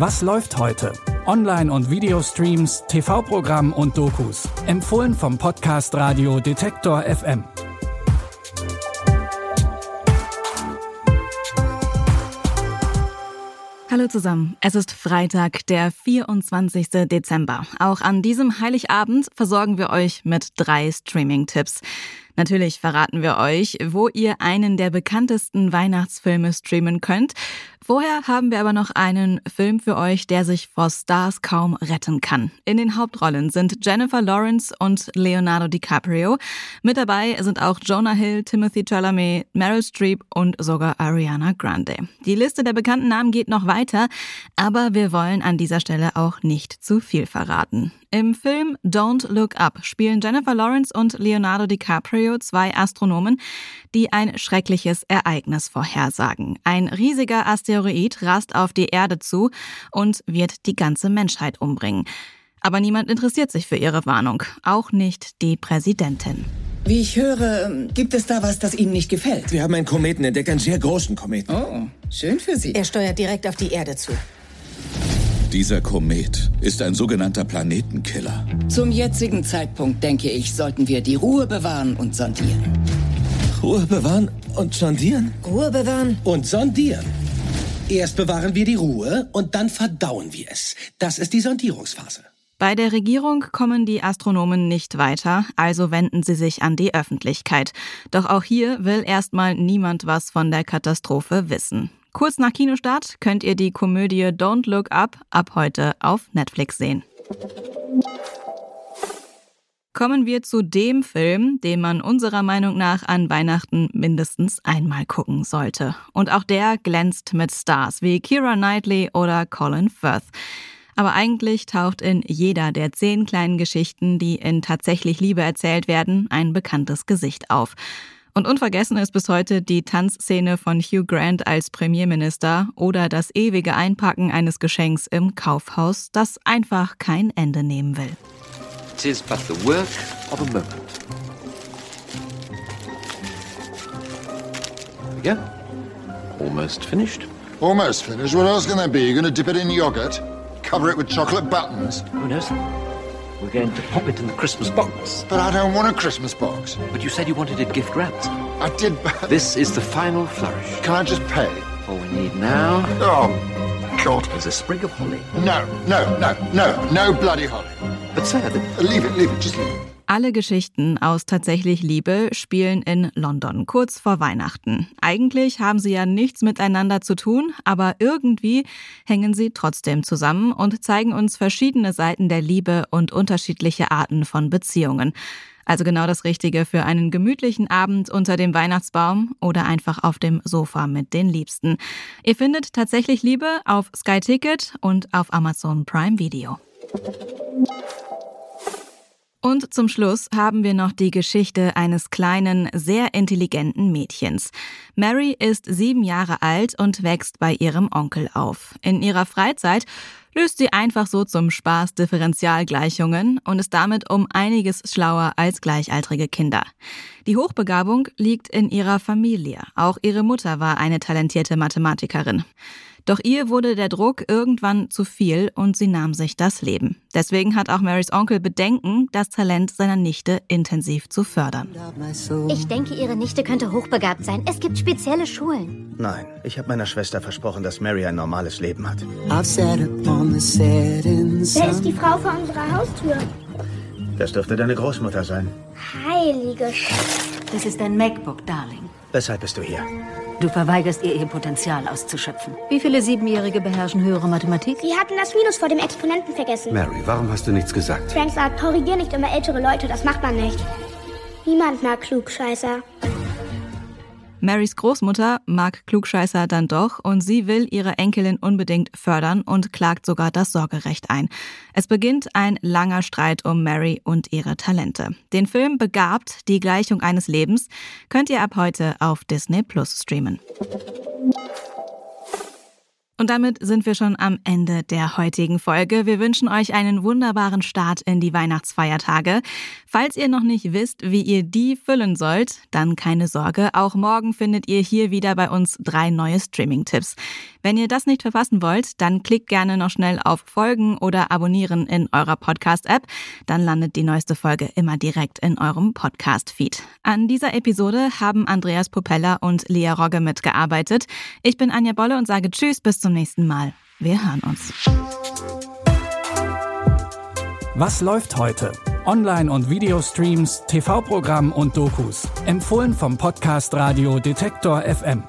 Was läuft heute? Online- und Videostreams, TV-Programm und Dokus. Empfohlen vom Podcast Radio Detektor FM. Hallo zusammen. Es ist Freitag, der 24. Dezember. Auch an diesem Heiligabend versorgen wir euch mit drei Streaming-Tipps. Natürlich verraten wir euch, wo ihr einen der bekanntesten Weihnachtsfilme streamen könnt. Vorher haben wir aber noch einen Film für euch, der sich vor Stars kaum retten kann. In den Hauptrollen sind Jennifer Lawrence und Leonardo DiCaprio. Mit dabei sind auch Jonah Hill, Timothy Chalamet, Meryl Streep und sogar Ariana Grande. Die Liste der bekannten Namen geht noch weiter, aber wir wollen an dieser Stelle auch nicht zu viel verraten. Im Film Don't Look Up spielen Jennifer Lawrence und Leonardo DiCaprio zwei Astronomen, die ein schreckliches Ereignis vorhersagen. Ein riesiger Asteroid rast auf die Erde zu und wird die ganze Menschheit umbringen. Aber niemand interessiert sich für ihre Warnung, auch nicht die Präsidentin. Wie ich höre, gibt es da was, das Ihnen nicht gefällt? Wir haben einen Kometen entdeckt, einen sehr großen Kometen. Oh, schön für Sie. Er steuert direkt auf die Erde zu. Dieser Komet ist ein sogenannter Planetenkiller. Zum jetzigen Zeitpunkt, denke ich, sollten wir die Ruhe bewahren und sondieren. Ruhe bewahren und sondieren? Ruhe bewahren. Und sondieren. Erst bewahren wir die Ruhe und dann verdauen wir es. Das ist die Sondierungsphase. Bei der Regierung kommen die Astronomen nicht weiter, also wenden sie sich an die Öffentlichkeit. Doch auch hier will erstmal niemand was von der Katastrophe wissen. Kurz nach Kinostart könnt ihr die Komödie Don't Look Up ab heute auf Netflix sehen. Kommen wir zu dem Film, den man unserer Meinung nach an Weihnachten mindestens einmal gucken sollte. Und auch der glänzt mit Stars wie Kira Knightley oder Colin Firth. Aber eigentlich taucht in jeder der zehn kleinen Geschichten, die in tatsächlich Liebe erzählt werden, ein bekanntes Gesicht auf. Und unvergessen ist bis heute die Tanzszene von Hugh Grant als Premierminister oder das ewige Einpacken eines Geschenks im Kaufhaus, das einfach kein Ende nehmen will. It is but the work of a moment. Go. Almost finished. Almost finished. What else can there be? You're going to dip it in yogurt? Cover it with chocolate buttons? Who knows? We're going to pop it in the Christmas box. But I don't want a Christmas box. But you said you wanted it gift wrapped. I did, but... This is the final flourish. Can I just pay? All we need now Oh, God. is a sprig of holly. No, no, no, no, no bloody holly. But sir, the Leave it, leave it, just leave it. Alle Geschichten aus Tatsächlich Liebe spielen in London, kurz vor Weihnachten. Eigentlich haben sie ja nichts miteinander zu tun, aber irgendwie hängen sie trotzdem zusammen und zeigen uns verschiedene Seiten der Liebe und unterschiedliche Arten von Beziehungen. Also genau das Richtige für einen gemütlichen Abend unter dem Weihnachtsbaum oder einfach auf dem Sofa mit den Liebsten. Ihr findet Tatsächlich Liebe auf Sky Ticket und auf Amazon Prime Video. Und zum Schluss haben wir noch die Geschichte eines kleinen, sehr intelligenten Mädchens. Mary ist sieben Jahre alt und wächst bei ihrem Onkel auf. In ihrer Freizeit löst sie einfach so zum Spaß Differentialgleichungen und ist damit um einiges schlauer als gleichaltrige Kinder. Die Hochbegabung liegt in ihrer Familie. Auch ihre Mutter war eine talentierte Mathematikerin. Doch ihr wurde der Druck irgendwann zu viel und sie nahm sich das Leben. Deswegen hat auch Marys Onkel Bedenken, das Talent seiner Nichte intensiv zu fördern. Ich denke, Ihre Nichte könnte hochbegabt sein. Es gibt spezielle Schulen. Nein, ich habe meiner Schwester versprochen, dass Mary ein normales Leben hat. Wer ist die Frau vor unserer Haustür? Das dürfte deine Großmutter sein. Heilige Das ist ein MacBook, Darling. Weshalb bist du hier? Du verweigerst ihr ihr Potenzial auszuschöpfen. Wie viele Siebenjährige beherrschen höhere Mathematik? Sie hatten das Minus vor dem Exponenten vergessen. Mary, warum hast du nichts gesagt? Frank sagt, korrigier nicht immer ältere Leute, das macht man nicht. Niemand mag Klugscheißer. Marys Großmutter mag Klugscheißer dann doch und sie will ihre Enkelin unbedingt fördern und klagt sogar das Sorgerecht ein. Es beginnt ein langer Streit um Mary und ihre Talente. Den Film Begabt, die Gleichung eines Lebens, könnt ihr ab heute auf Disney Plus streamen. Und damit sind wir schon am Ende der heutigen Folge. Wir wünschen euch einen wunderbaren Start in die Weihnachtsfeiertage. Falls ihr noch nicht wisst, wie ihr die füllen sollt, dann keine Sorge. Auch morgen findet ihr hier wieder bei uns drei neue Streaming-Tipps. Wenn ihr das nicht verpassen wollt, dann klickt gerne noch schnell auf Folgen oder Abonnieren in eurer Podcast-App. Dann landet die neueste Folge immer direkt in eurem Podcast-Feed. An dieser Episode haben Andreas Popella und Lea Rogge mitgearbeitet. Ich bin Anja Bolle und sage Tschüss, bis zum nächsten Mal. Wir hören uns. Was läuft heute? Online- und Videostreams, TV-Programm und Dokus. Empfohlen vom Podcast Radio Detektor FM.